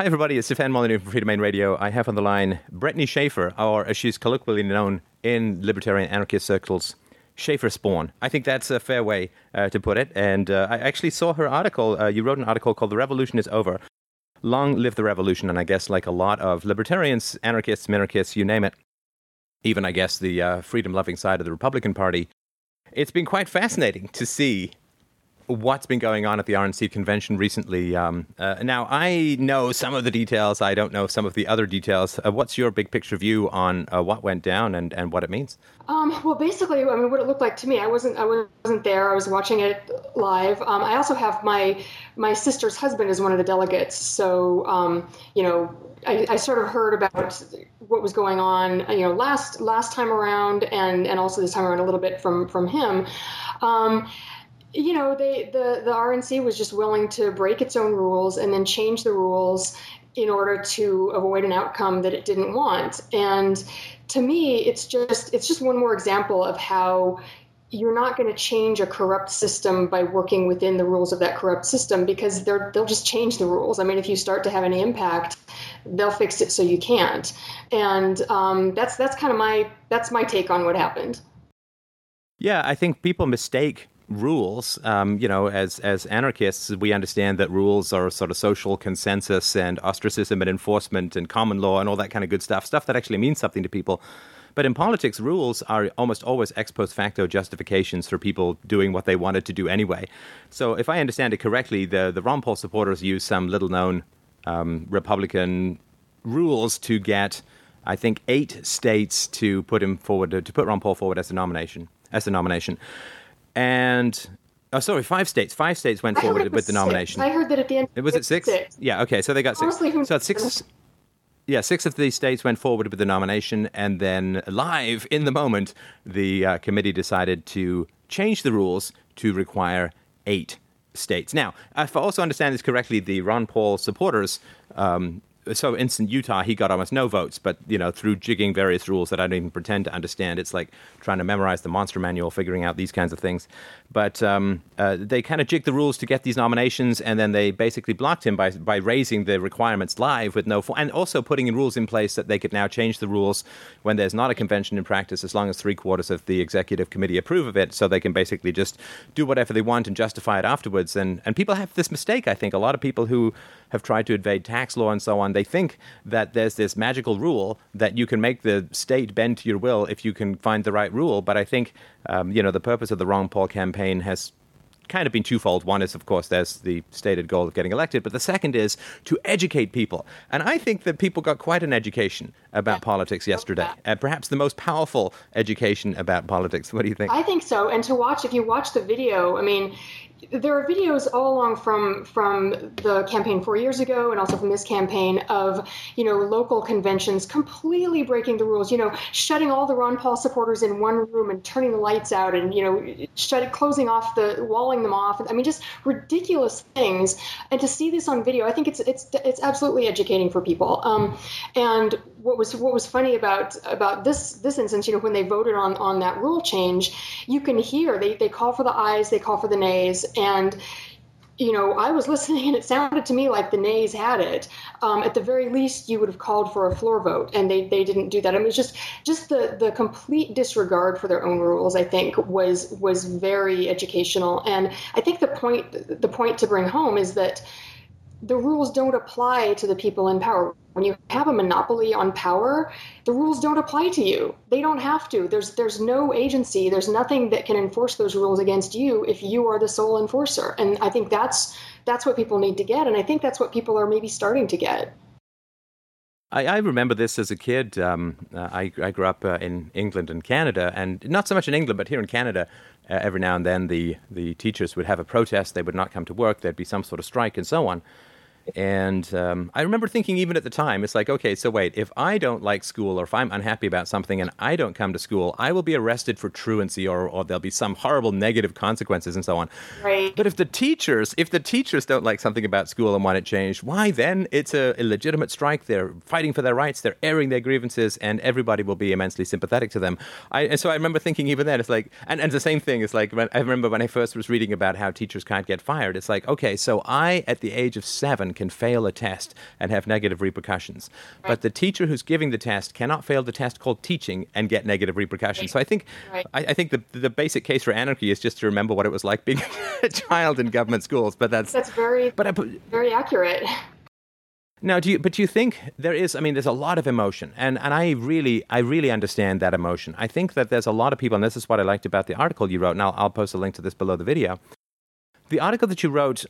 Hi, everybody. It's Stefan Molyneux from Freedomain Radio. I have on the line Bretigne Shaffer, or as she's colloquially known in libertarian anarchist circles, Shaffer Spawn. I think that's a fair way uh, to put it. And uh, I actually saw her article. Uh, you wrote an article called The Revolution is Over. Long live the revolution. And I guess, like a lot of libertarians, anarchists, minarchists, you name it, even, I guess, the uh, freedom loving side of the Republican Party, it's been quite fascinating to see what's been going on at the RNC convention recently. Um, uh, now, I know some of the details. I don't know some of the other details. Uh, what's your big picture view on uh, what went down and, and what it means? Um, well, basically, I mean, what it looked like to me, I wasn't, I wasn't there. I was watching it live. Um, I also have my my sister's husband is one of the delegates, so um, you know, I, I, sort of heard about what was going on, you know, last last time around, and and also this time around a little bit from from him. You know, they the the RNC was just willing to break its own rules and then change the rules in order to avoid an outcome that it didn't want. And to me, it's just it's just one more example of how you're not going to change a corrupt system by working within the rules of that corrupt system because they're, they'll just change the rules. I mean, if you start to have any impact, they'll fix it so you can't. And um, that's that's kind of my that's my take on what happened. Yeah, I think people mistake rules. Um, you know, as as anarchists, we understand that rules are sort of social consensus and ostracism and enforcement and common law and all that kind of good stuff, stuff that actually means something to people. But in politics, rules are almost always ex post facto justifications for people doing what they wanted to do anyway. So, if I understand it correctly, the the Ron Paul supporters use some little known um, Republican rules to get, I think, eight states to put him forward to put Ron Paul forward as a nomination as a nomination and oh, sorry, five states. Five states went forward with the nomination. I heard that at the end. It Was it six? six? Yeah. Okay. So they got six. Honestly, so six. Yeah, six of these states went forward with the nomination, and then live in the moment, the uh, committee decided to change the rules to require eight states. Now, if I also understand this correctly, the Ron Paul supporters um, so instant Utah, he got almost no votes, but you know through jigging various rules that I don't even pretend to understand. It's like trying to memorize the monster manual, figuring out these kinds of things. But um, uh, they kind of jigged the rules to get these nominations, and then they basically blocked him by by raising the requirements live with no, and also putting in rules in place that they could now change the rules when there's not a convention in practice, as long as three quarters of the executive committee approve of it, so they can basically just do whatever they want and justify it afterwards. And and people have this mistake. I think a lot of people who have tried to evade tax law and so on, they think that there's this magical rule that you can make the state bend to your will if you can find the right rule. But I think, um, you know, the purpose of the Ron Paul campaign has kind of been twofold. One is, of course, there's the stated goal of getting elected, but the second is to educate people. And I think that people got quite an education about politics yesterday, uh, perhaps the most powerful education about politics. What do you think? I think so. And to watch, if you watch the video, I mean, there are videos all along from from the campaign four years ago and also from this campaign of you know local conventions completely breaking the rules you know shutting all the ron paul supporters in one room and turning the lights out and you know shut, closing off the walling them off. I mean just ridiculous things. And to see this on video i think it's it's it's absolutely educating for people. Um, and what was what was funny about about this this instance you know when they voted on on that rule change you can hear they, they call for the ayes they call for the nays and you know, I was listening and it sounded to me like the nays had it. Um, at the very least, you would have called for a floor vote, and they, they didn't do that. I mean, just just the the complete disregard for their own rules. I think was was very educational, and I think the point the point to bring home is that the rules don't apply to the people in power. When you have a monopoly on power, the rules don't apply to you. They don't have to. There's there's no agency. There's nothing that can enforce those rules against you if you are the sole enforcer. And I think that's that's what people need to get. And I think that's what people are maybe starting to get. I, I remember this as a kid. Um, uh, I, I, grew up uh, in England and Canada, and not so much in England, but here in Canada, uh, every now and then the, the teachers would have a protest. They would not come to work. There'd be some sort of strike and so on. And um, I remember thinking, even at the time, it's like, okay, so wait, if I don't like school or if I'm unhappy about something and I don't come to school, I will be arrested for truancy or, or there'll be some horrible negative consequences and so on. Right. But if the teachers, if the teachers don't like something about school and want it changed, why then it's a illegitimate strike? They're fighting for their rights, they're airing their grievances, and everybody will be immensely sympathetic to them. I, and so I remember thinking even then, it's like, and, and the same thing is like, when, I remember when I first was reading about how teachers can't get fired, it's like, okay, so I, at the age of seven, anyone can fail a test and have negative repercussions. Right. But the teacher who's giving the test cannot fail the test called teaching and get negative repercussions. Right. So I think right. I, I, think the the basic case for anarchy is just to remember what it was like being a child in government schools. But that's that's very but I, very accurate. Now, do you? But do you think there is? I mean, there's a lot of emotion, and and I really, I really understand that emotion. I think that there's a lot of people, and this is what I liked about the article you wrote. And I'll, I'll post a link to this below the video. The article that you wrote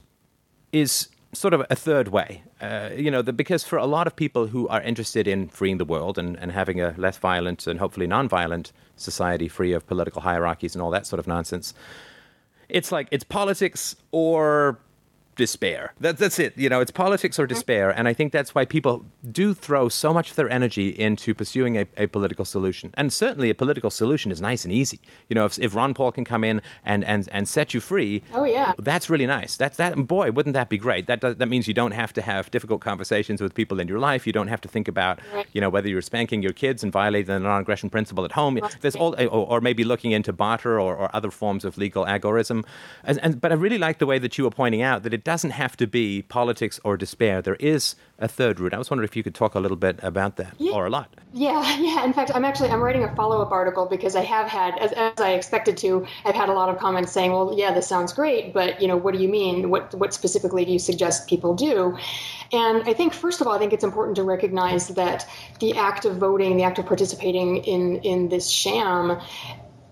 is sort of a third way, uh, you know, the, because for a lot of people who are interested in freeing the world and, and having a less violent and hopefully non-violent society free of political hierarchies and all that sort of nonsense, it's like it's politics or despair. That, that's it. You know, it's politics or despair. And I think that's why people do throw so much of their energy into pursuing a, a political solution. And certainly a political solution is nice and easy. You know, if, if Ron Paul can come in and, and, and set you free, oh, yeah. that's really nice. That's that. Boy, wouldn't that be great? That, does, that means you don't have to have difficult conversations with people in your life. You don't have to think about, right. you know, whether you're spanking your kids and violating the non aggression principle at home. There's all, or, or, maybe looking into barter or, or other forms of legal agorism. And, and, but I really like the way that you were pointing out that it doesn't have to be politics or despair. There is a third route. I was wondering if you could talk a little bit about that, yeah. or a lot. Yeah, yeah. In fact, I'm actually I'm writing a follow up article because I have had, as, as I expected to, I've had a lot of comments saying, "Well, yeah, this sounds great, but you know, what do you mean? What what specifically do you suggest people do?" And I think, first of all, I think it's important to recognize that the act of voting, the act of participating in in this sham,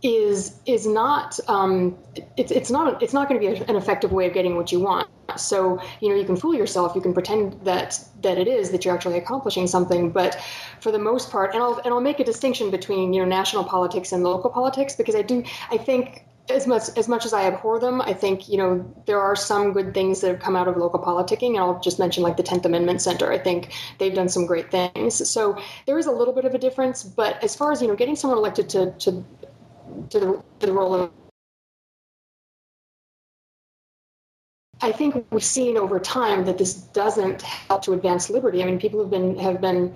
is is not um, it's it's not it's not going to be an effective way of getting what you want. So you know you can fool yourself, you can pretend that that it is that you're actually accomplishing something, but for the most part, and I'll and I'll make a distinction between you know national politics and local politics because I do I think as much as much as I abhor them, I think you know there are some good things that have come out of local politicking, and I'll just mention like the Tenth Amendment Center. I think they've done some great things. So there is a little bit of a difference, but as far as you know, getting someone elected to to to the, to the role of I think we've seen over time that this doesn't help to advance liberty. I mean, people have been have been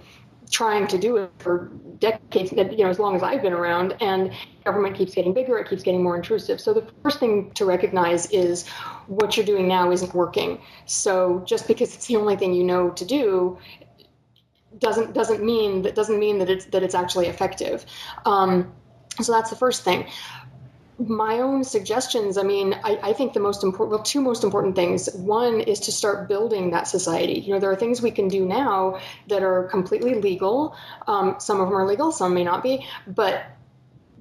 trying to do it for decades, you know, as long as I've been around, and government keeps getting bigger, it keeps getting more intrusive. So the first thing to recognize is what you're doing now isn't working. So just because it's the only thing you know to do doesn't doesn't mean that doesn't mean that it's that it's actually effective. Um, so that's the first thing. My own suggestions, I mean, I, I, think the most important, well, two most important things. One is to start building that society. You know, there are things we can do now that are completely legal. Um, some of them are legal, some may not be, but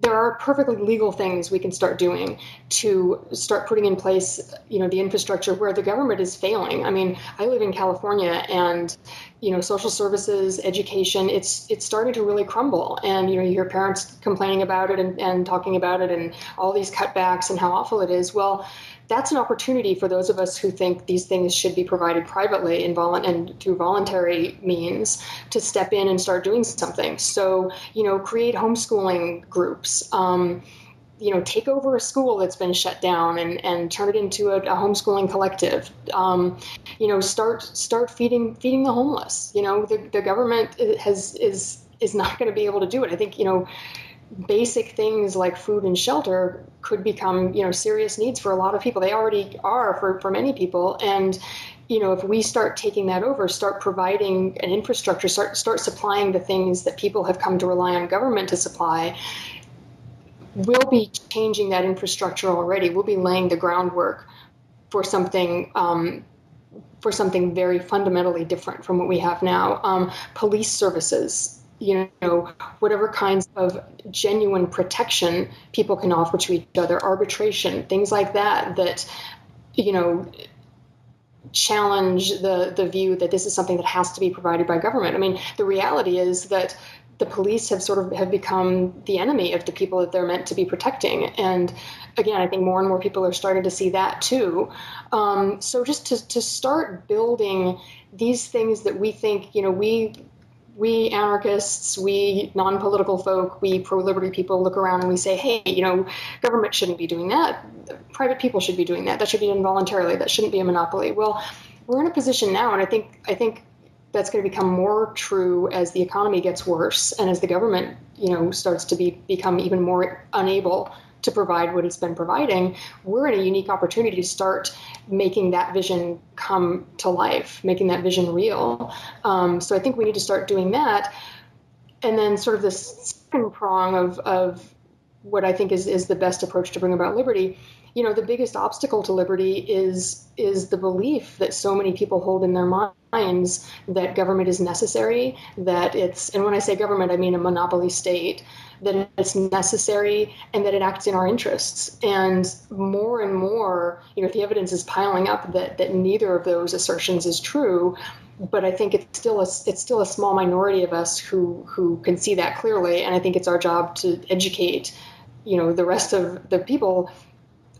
there are perfectly legal things we can start doing to start putting in place, you know, the infrastructure where the government is failing. I mean, I live in California, and you know, social services, education, it's it's starting to really crumble. And you know, you hear parents complaining about it and, and talking about it, and all these cutbacks and how awful it is. Well, that's an opportunity for those of us who think these things should be provided privately and, and through voluntary means to step in and start doing something. So, you know, create homeschooling groups. Um, you know, take over a school that's been shut down and, and turn it into a, a homeschooling collective. Um, you know, start start feeding feeding the homeless. You know, the, the government has is is not going to be able to do it. I think you know basic things like food and shelter could become you know serious needs for a lot of people. They already are for, for many people. And you know if we start taking that over start providing an infrastructure start start supplying the things that people have come to rely on government to supply we'll be changing that infrastructure already. We'll be laying the groundwork for something um, for something very fundamentally different from what we have now. Um, police services you know, whatever kinds of genuine protection people can offer to each other, arbitration, things like that, that, you know, challenge the, the view that this is something that has to be provided by government. I mean, the reality is that the police have sort of have become the enemy of the people that they're meant to be protecting. And again, I think more and more people are starting to see that too. Um, so just to, to start building these things that we think, you know, we we anarchists, we non political folk, we pro liberty people look around and we say, hey, you know, government shouldn't be doing that. Private people should be doing that. That should be done voluntarily. That shouldn't be a monopoly. Well, we're in a position now, and I think I think that's going to become more true as the economy gets worse and as the government, you know, starts to be become even more unable to provide what it's been providing, we're in a unique opportunity to start making that vision come to life, making that vision real. Um, so I think we need to start doing that. And then, sort of the second prong of, of what I think is, is the best approach to bring about liberty. You know, the biggest obstacle to liberty is is the belief that so many people hold in their minds that government is necessary, that it's and when I say government, I mean a monopoly state, that it's necessary and that it acts in our interests. And more and more, you know, the evidence is piling up that that neither of those assertions is true. But I think it's still a it's still a small minority of us who who can see that clearly, and I think it's our job to educate, you know, the rest of the people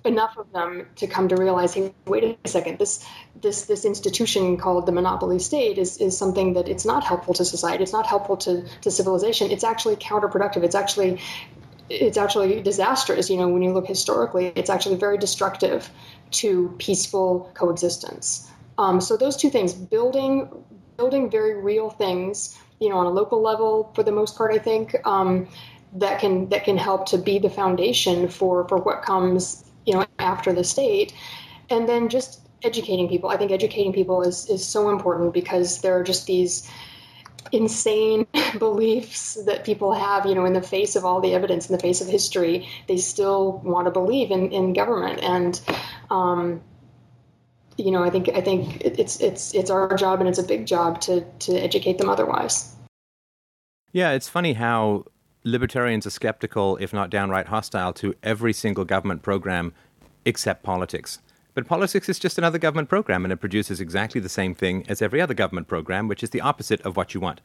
enough of them to come to realize, hey, wait a second, this this this institution called the monopoly state is, is something that it's not helpful to society. It's not helpful to, to civilization. It's actually counterproductive. It's actually it's actually disastrous. You know, when you look historically, it's actually very destructive to peaceful coexistence. Um, so those two things, building building very real things, you know, on a local level for the most part, I think. Um, that can that can help to be the foundation for for what comes you know after the state. And then just educating people. I think educating people is is so important because there are just these insane beliefs that people have you know in the face of all the evidence in the face of history. They still want to believe in, in government. And um, you know i think i think it's it's it's our job and it's a big job to to educate them otherwise. Yeah it's funny how libertarians are skeptical, if not downright hostile, to every single government program except politics. But politics is just another government program, and it produces exactly the same thing as every other government program, which is the opposite of what you want.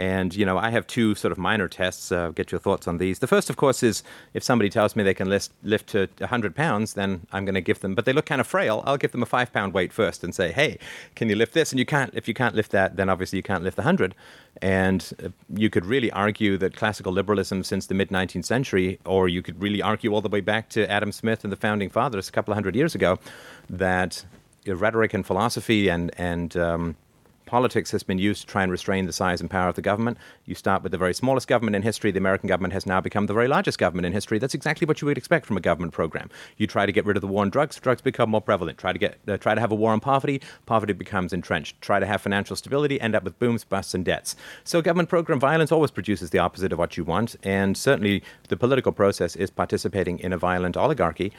And, you know, I have two sort of minor tests. Uh, get your thoughts on these. The first, of course, is if somebody tells me they can lift, lift to 100 pounds, then I'm going to give them, but they look kind of frail. I'll give them a five pound weight first and say, hey, can you lift this? And you can't, if you can't lift that, then obviously you can't lift the 100. And uh, you could really argue that classical liberalism since the mid 19th century, or you could really argue all the way back to Adam Smith and the founding fathers a couple of hundred years ago, that rhetoric and philosophy and, and, um, politics has been used to try and restrain the size and power of the government. You start with the very smallest government in history. The American government has now become the very largest government in history. That's exactly what you would expect from a government program. You try to get rid of the war on drugs, drugs become more prevalent. Try to get uh, try to have a war on poverty, poverty becomes entrenched. Try to have financial stability, end up with booms, busts, and debts. So government program violence always produces the opposite of what you want, and certainly the political process is participating in a violent oligarchy.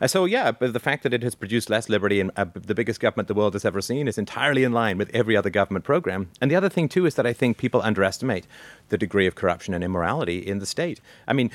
Uh, so yeah, but the fact that it has produced less liberty and uh, the biggest government the world has ever seen is entirely in line with every other government program. And the other thing too is that I think people underestimate the degree of corruption and immorality in the state. I mean,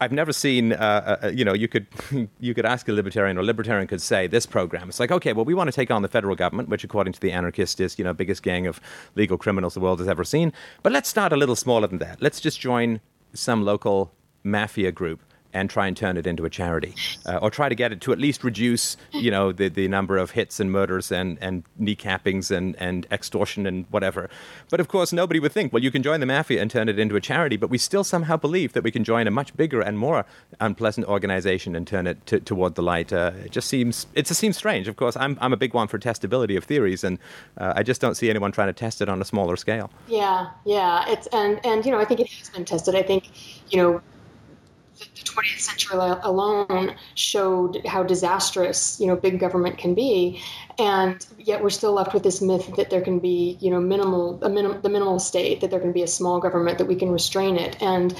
I've never seen, uh, uh, uh you know, you could you could ask a libertarian or a libertarian could say this program. It's like, okay, well, we want to take on the federal government, which according to the anarchist is, you know, biggest gang of legal criminals the world has ever seen. But let's start a little smaller than that. Let's just join some local mafia group and try and turn it into a charity, uh, or try to get it to at least reduce, you know, the, the number of hits and murders and, and kneecappings and, and extortion and whatever. But of course, nobody would think, well, you can join the mafia and turn it into a charity, but we still somehow believe that we can join a much bigger and more unpleasant organization and turn it to, toward the light. Uh, it just seems it just seems strange. Of course, I'm I'm a big one for testability of theories, and uh, I just don't see anyone trying to test it on a smaller scale. Yeah, yeah, it's and and you know I think it has been tested. I think you know the 20th century alone showed how disastrous you know big government can be. And yet we're still left with this myth that there can be you know minimal a minim, the minimal state that there can be a small government that we can restrain it. And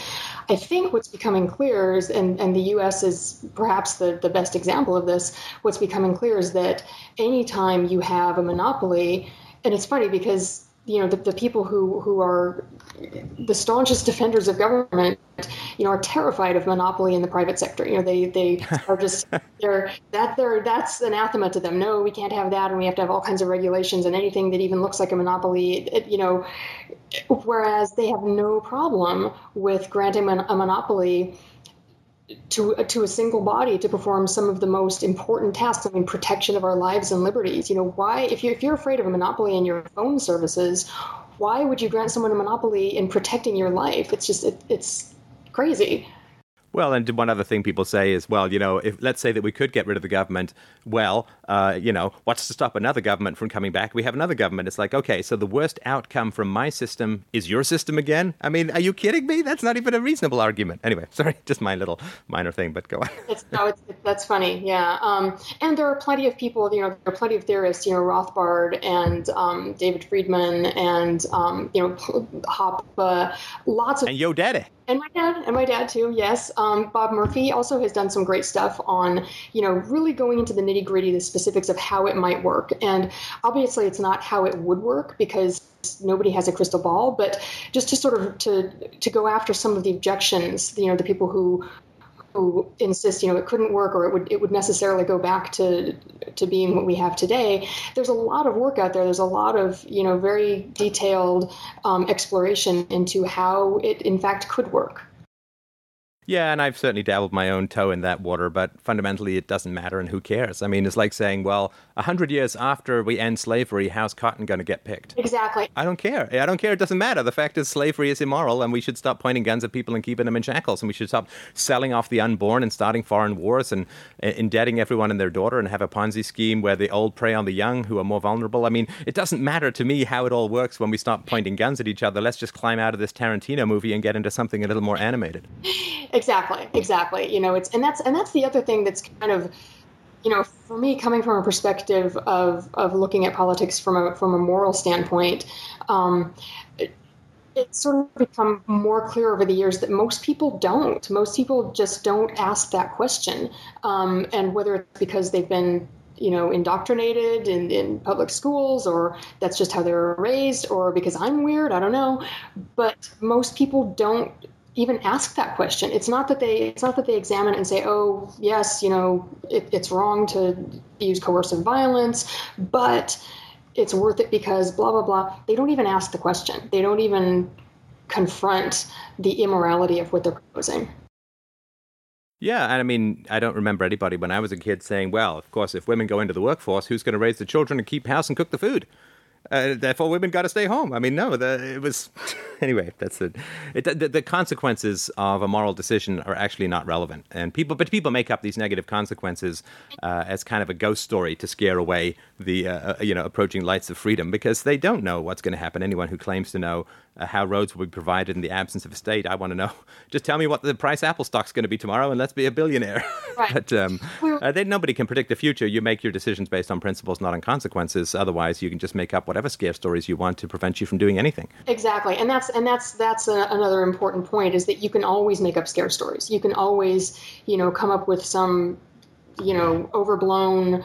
i think what's becoming clear is and, and the us is perhaps the, the best example of this what's becoming clear is that anytime you have a monopoly and it's funny because you know the, the people who who are the staunchest defenders of government you know are terrified of monopoly in the private sector you know they they are just they're that they're that's anathema to them no we can't have that and we have to have all kinds of regulations and anything that even looks like a monopoly it, you know whereas they have no problem with granting a monopoly to to a single body to perform some of the most important tasks. I mean, protection of our lives and liberties. You know, why if you if you're afraid of a monopoly in your phone services, why would you grant someone a monopoly in protecting your life? It's just it, it's crazy. Well, and one other thing people say is, well, you know, if let's say that we could get rid of the government, well, uh, you know, what's to stop another government from coming back? We have another government. It's like, okay, so the worst outcome from my system is your system again? I mean, are you kidding me? That's not even a reasonable argument. Anyway, sorry, just my little minor thing, but go on. It's, no, it's, that's funny, yeah. Um, and there are plenty of people, you know, there are plenty of theorists, you know, Rothbard and um, David Friedman and, um, you know, Hoppe, lots of. And Yo Daddy. And my dad, and my dad too. Yes, um, Bob Murphy also has done some great stuff on, you know, really going into the nitty gritty, the specifics of how it might work. And obviously, it's not how it would work because nobody has a crystal ball. But just to sort of to to go after some of the objections, you know, the people who who insist, you know, it couldn't work or it would it would necessarily go back to to being what we have today. There's a lot of work out there. There's a lot of you know very detailed um, exploration into how it in fact could work. Yeah, and I've certainly dabbled my own toe in that water, but fundamentally it doesn't matter and who cares? I mean, it's like saying, well, a hundred years after we end slavery, how's cotton going to get picked? Exactly. I don't care. I don't care. It doesn't matter. The fact is, slavery is immoral, and we should stop pointing guns at people and keeping them in shackles, and we should stop selling off the unborn and starting foreign wars and indebting everyone and their daughter and have a Ponzi scheme where the old prey on the young who are more vulnerable. I mean, it doesn't matter to me how it all works when we stop pointing guns at each other. Let's just climb out of this Tarantino movie and get into something a little more animated. Exactly, exactly. You know, it's and that's and that's the other thing that's kind of, you know, for me coming from a perspective of of looking at politics from a from a moral standpoint. Um, it, it's sort of become more clear over the years that most people don't. Most people just don't ask that question, um, and whether it's because they've been you know indoctrinated in, in public schools or that's just how they were raised or because i'm weird i don't know but most people don't even ask that question. It's not that they it's not that they examine it and say, oh yes, you know, it, it's wrong to use coercive violence, but it's worth it because blah blah blah. They don't even ask the question. They don't even confront the immorality of what they're proposing. Yeah, and I mean, I don't remember anybody when I was a kid saying, well, of course, if women go into the workforce, who's going to raise the children and keep house and cook the food? Uh, therefore, women got to stay home. I mean, no, the, it was anyway. That's it. it the, the, consequences of a moral decision are actually not relevant, and people, but people make up these negative consequences uh, as kind of a ghost story to scare away the uh, uh you know approaching lights of freedom because they don't know what's going to happen. Anyone who claims to know uh, how roads will be provided in the absence of a state, I want to know. Just tell me what the price Apple stock's going to be tomorrow, and let's be a billionaire. Right. but um, uh, they, nobody can predict the future. You make your decisions based on principles, not on consequences. Otherwise, you can just make up whatever scare stories you want to prevent you from doing anything. Exactly, and that's and that's that's a, another important point is that you can always make up scare stories. You can always, you know, come up with some, you know, overblown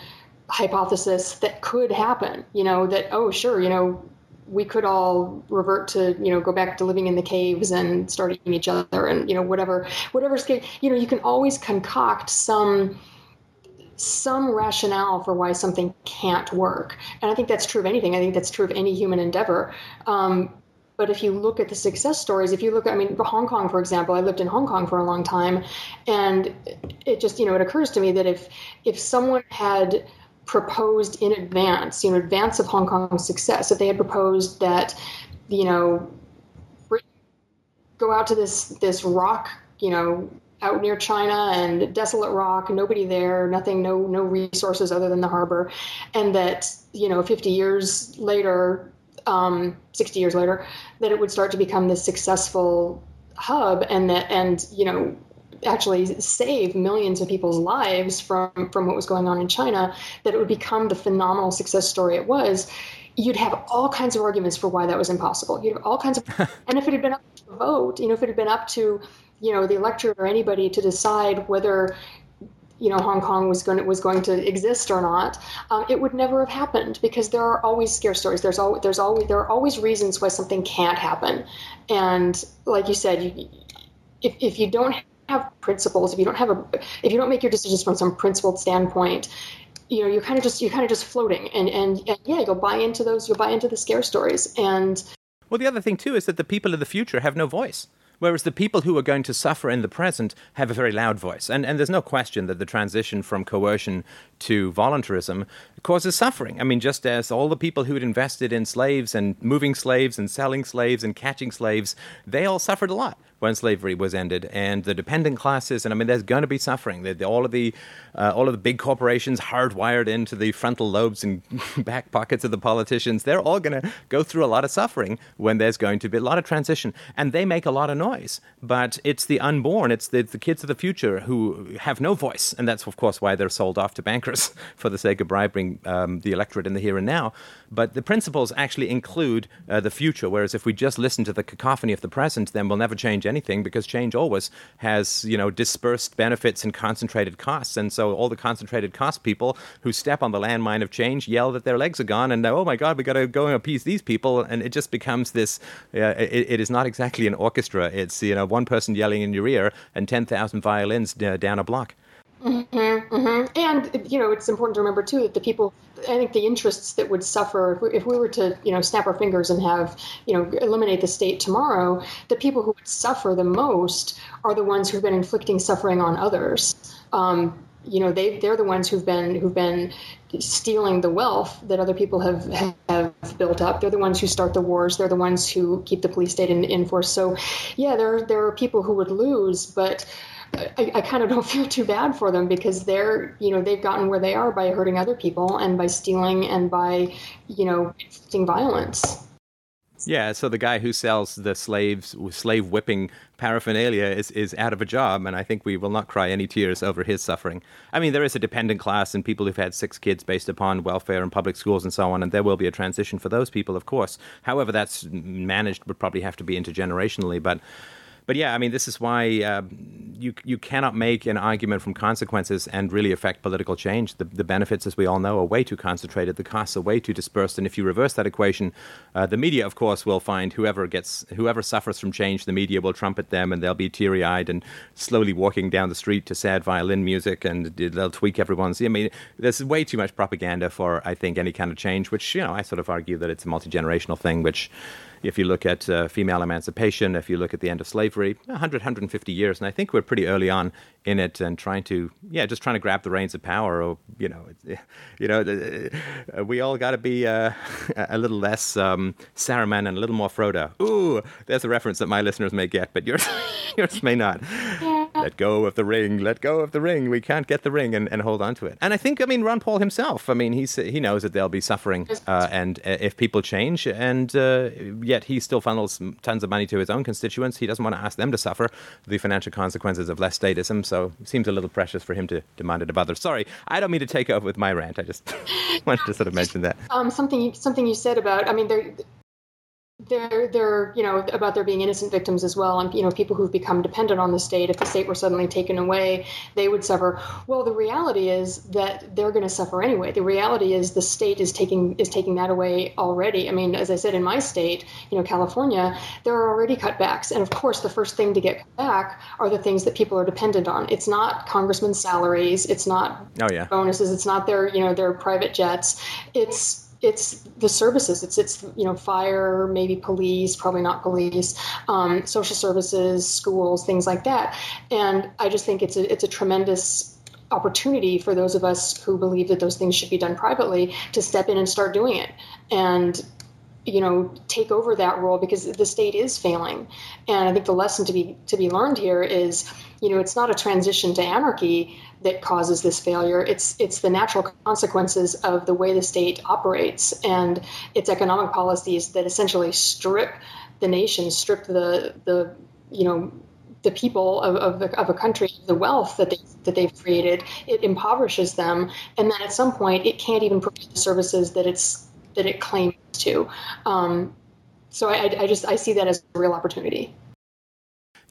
hypothesis that could happen. You know, that oh sure, you know, we could all revert to you know go back to living in the caves and start eating each other and you know whatever whatever you know you can always concoct some some rationale for why something can't work. And i think that's true of anything. I think that's true of any human endeavor. Um, but if you look at the success stories if you look at i mean hong kong for example i lived in hong kong for a long time. And it just you know it occurs to me that if if someone had proposed in advance, you know, advance of Hong Kong's success, if they had proposed that, you know, go out to this this rock, you know, out near China and desolate rock, nobody there, nothing, no no resources other than the harbor, and that you know, 50 years later, um, 60 years later, that it would start to become this successful hub, and that and you know actually save millions of people's lives from from what was going on in China, that it would become the phenomenal success story it was, you'd have all kinds of arguments for why that was impossible. You'd have all kinds of, and if it had been up to vote, you know, if it had been up to, you know, the electorate or anybody to decide whether you know Hong Kong was going to, was going to exist or not, um, it would never have happened because there are always scare stories. There's always there's always there are always reasons why something can't happen, and like you said, you, if if you don't have principles, if you don't have a, if you don't make your decisions from some principled standpoint, you know, you're kind of just you're kind of just floating, and, and and yeah, you'll buy into those, you'll buy into the scare stories, and. Well, the other thing too is that the people of the future have no voice. Whereas the people who are going to suffer in the present have a very loud voice. And, and there's no question that the transition from coercion to voluntarism causes suffering. I mean, just as all the people who had invested in slaves and moving slaves and selling slaves and catching slaves, they all suffered a lot. When slavery was ended, and the dependent classes. And I mean, there's going to be suffering. all of the uh, all of the big corporations hardwired into the frontal lobes and back pockets of the politicians. They're all going to go through a lot of suffering when there's going to be a lot of transition, and they make a lot of noise. But it's the unborn, it's the, the kids of the future who have no voice, and that's of course why they're sold off to bankers for the sake of bribing um, the electorate in the here and now. But the principles actually include uh, the future, whereas if we just listen to the cacophony of the present, then we'll never change anything because change always has, you know, dispersed benefits and concentrated costs. And so all the concentrated cost people who step on the landmine of change yell that their legs are gone and, oh my God, we got to go and appease these people. And it just becomes this, uh, it, it is not exactly an orchestra. It's, you know, one person yelling in your ear and 10,000 violins d- down a block. Mm-hmm, mm-hmm. And you know, it's important to remember too that the people, I think, the interests that would suffer if we, if we, were to, you know, snap our fingers and have, you know, eliminate the state tomorrow, the people who would suffer the most are the ones who've been inflicting suffering on others. Um, you know, they they're the ones who've been who've been stealing the wealth that other people have have built up. They're the ones who start the wars. They're the ones who keep the police state in, in force. So, yeah, there there are people who would lose, but I, I kind of don't feel too bad for them because they're, you know, they've gotten where they are by hurting other people and by stealing and by, you know, inflicting violence. Yeah, so the guy who sells the slaves slave whipping paraphernalia is, is out of a job, and I think we will not cry any tears over his suffering. I mean, there is a dependent class and people who've had six kids based upon welfare and public schools and so on, and there will be a transition for those people, of course. However, that's managed would probably have to be intergenerationally, but but yeah, I mean, this is why uh, you you cannot make an argument from consequences and really affect political change. The, the benefits, as we all know, are way too concentrated. The costs are way too dispersed. And if you reverse that equation, uh, the media, of course, will find whoever gets whoever suffers from change. The media will trumpet them, and they'll be teary-eyed and slowly walking down the street to sad violin music, and they'll tweak everyone's. I mean, there's way too much propaganda for I think any kind of change. Which you know, I sort of argue that it's a multi generational thing, which if you look at uh, female emancipation, if you look at the end of slavery, 100, 150 years, and I think we're pretty early on in it and trying to, yeah, just trying to grab the reins of power. Or you know, you know, uh, we all got to be uh, a little less um, Saruman and a little more Frodo. Ooh, there's a reference that my listeners may get, but yours, yours may not. Let go of the ring. Let go of the ring. We can't get the ring and, and hold on to it. And I think, I mean, Ron Paul himself. I mean, he's he knows that there'll be suffering, uh, and uh, if people change, and uh, yet he still funnels tons of money to his own constituents. He doesn't want to ask them to suffer the financial consequences of less statism. So it seems a little precious for him to demand it of others. Sorry, I don't mean to take over with my rant. I just wanted to sort of mention that. Um, something something you said about. I mean, there they're they're you know about there being innocent victims as well and you know people who've become dependent on the state if the state were suddenly taken away they would suffer. Well the reality is that they're going to suffer anyway. The reality is the state is taking is taking that away already. I mean as i said in my state you know california there are already cutbacks and of course the first thing to get cut back are the things that people are dependent on. It's not congressmen's salaries it's not oh, yeah. bonuses it's not their you know their private jets. It's it's the services. It's it's you know fire, maybe police, probably not police, um, social services, schools, things like that. And I just think it's a it's a tremendous opportunity for those of us who believe that those things should be done privately to step in and start doing it. And you know take over that role because the state is failing. And i think the lesson to be to be learned here is you know it's not a transition to anarchy that causes this failure. It's it's the natural consequences of the way the state operates. And its economic policies that essentially strip the nation strip the the you know the people of, of, the, of a country the wealth that they that they've created. It impoverishes them. And then at some point it can't even provide the services that it's that it claims to. Um, so I, I just I see that as a real opportunity.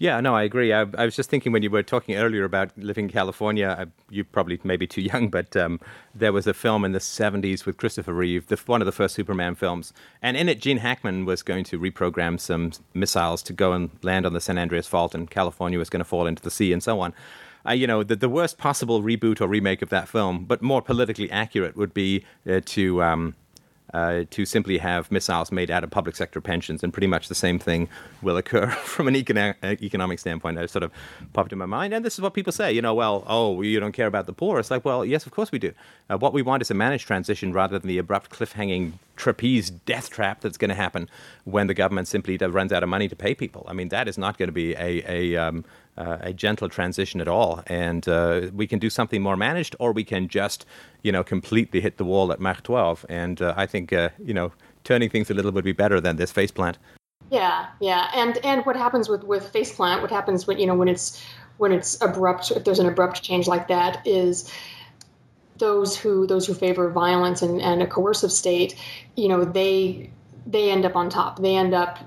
Yeah, no, I agree. I, I, was just thinking when you were talking earlier about living in California, I, you probably maybe too young, but um, there was a film in the 70s with Christopher Reeve, the, one of the first Superman films. And in it, Gene Hackman was going to reprogram some missiles to go and land on the San Andreas Fault, and California was going to fall into the sea and so on. Uh, you know, the, the worst possible reboot or remake of that film, but more politically accurate, would be uh, to. Um, uh, to simply have missiles made out of public sector pensions, and pretty much the same thing will occur from an economic, economic standpoint. That sort of popped in my mind, and this is what people say. You know, well, oh, you don't care about the poor. It's like, well, yes, of course we do. Uh, what we want is a managed transition rather than the abrupt cliffhanging trapeze death trap that's going to happen when the government simply runs out of money to pay people. I mean, that is not going to be a a, um, uh, a gentle transition at all. And uh, we can do something more managed, or we can just, you know, completely hit the wall at Mach 12. And uh, I think, uh, you know, turning things a little would be better than this faceplant. Yeah, yeah, and and what happens with with faceplant? What happens when you know when it's when it's abrupt? If there's an abrupt change like that, is those who those who favor violence and, and a coercive state, you know, they they end up on top. They end up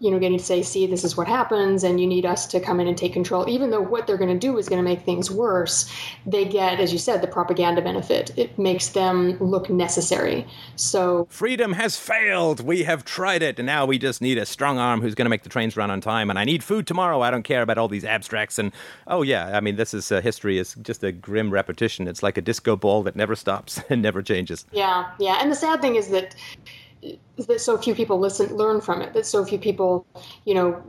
you know, getting to say, see, this is what happens, and you need us to come in and take control. Even though what they're going to do is going to make things worse, they get, as you said, the propaganda benefit. It makes them look necessary. So freedom has failed. We have tried it, and now we just need a strong arm who's going to make the trains run on time. And I need food tomorrow. I don't care about all these abstracts. And oh yeah, I mean, this is uh, history is just a grim repetition. It's like a disco ball that never stops and never changes. Yeah, yeah. And the sad thing is that that so few people listen learn from it that so few people you know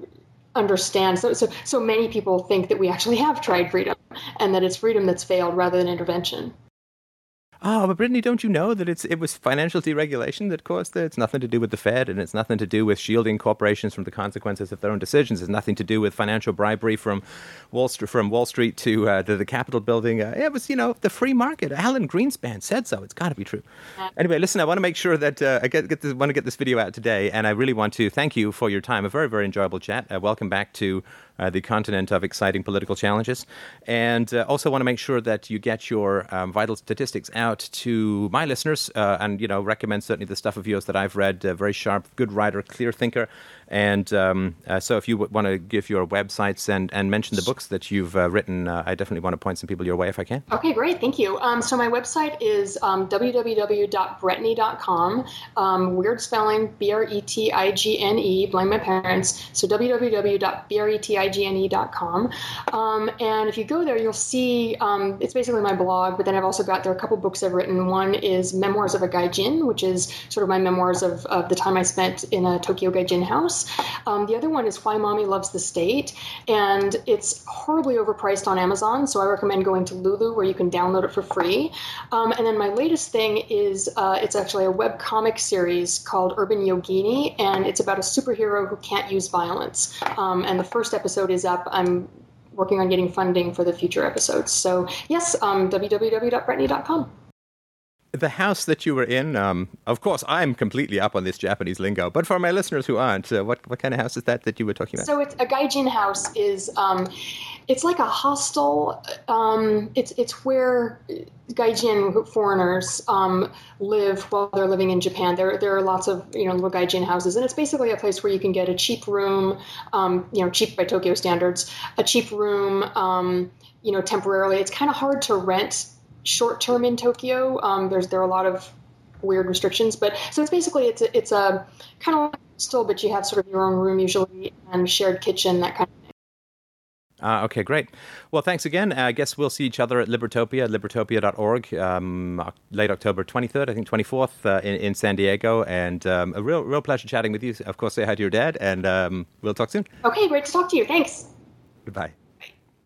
understand. So so so many people think that we actually have tried freedom and that it's freedom that's failed rather than intervention Oh, but Bretigne, don't you know that it's it was financial deregulation that caused it? It's nothing to do with the Fed, and it's nothing to do with shielding corporations from the consequences of their own decisions. It's nothing to do with financial bribery from Wall Street, from Wall Street to uh, to the Capitol building. Uh, it was, you know, the free market. Alan Greenspan said so. It's got to be true. Anyway, listen, I want to make sure that uh, I get, get this, want to get this video out today, and I really want to thank you for your time. A very very enjoyable chat. Uh, welcome back to uh, the continent of exciting political challenges. And uh, also want to make sure that you get your um, vital statistics out to my listeners uh, and, you know, recommend certainly the stuff of yours that I've read. Uh, very sharp, good writer, clear thinker. And um, uh, so if you want to give your websites and, and mention the books that you've uh, written, I definitely want to point some people your way if I can. Okay, great. Thank you. Um, so my website is um, www.bretigne.com. Um, weird spelling, B R E T I G N E, blame my parents. So www.bretigne.com igne.com. Um, and if you go there, you'll see um, it's basically my blog, but then I've also got there are a couple books I've written. One is Memoirs of a Gaijin, which is sort of my memoirs of, of the time I spent in a Tokyo Gaijin house. Um, the other one is Why Mommy Loves the State, and it's horribly overpriced on Amazon, so I recommend going to Lulu where you can download it for free. Um, and then my latest thing is uh, it's actually a web comic series called Urban Yogini, and it's about a superhero who can't use violence. Um, and the first episode is up, I'm working on getting funding for the future episodes. So, yes, um, www.bretigne.com. The house that you were in, um, of course, I'm completely up on this Japanese lingo, but for my listeners who aren't, uh, what, what kind of house is that that you were talking about? So, it's, a gaijin house is um, it's like a hostel. Um, it's it's where gaijin foreigners um, live while they're living in Japan. There there are lots of you know little gaijin houses, and it's basically a place where you can get a cheap room, um, you know, cheap by Tokyo standards, a cheap room, um, you know, temporarily. It's kind of hard to rent short term in Tokyo. Um, there's there are a lot of weird restrictions, but so it's basically it's a, it's a kind of like still, but you have sort of your own room usually and shared kitchen that kind of uh, okay, great. Well, thanks again. I guess we'll see each other at Libertopia, libertopia.org, um, late October 23rd, I think 24th uh, in, in San Diego. And um, a real, real pleasure chatting with you. Of course, say hi to your dad, and um, we'll talk soon. Okay, great to talk to you. Thanks. Goodbye.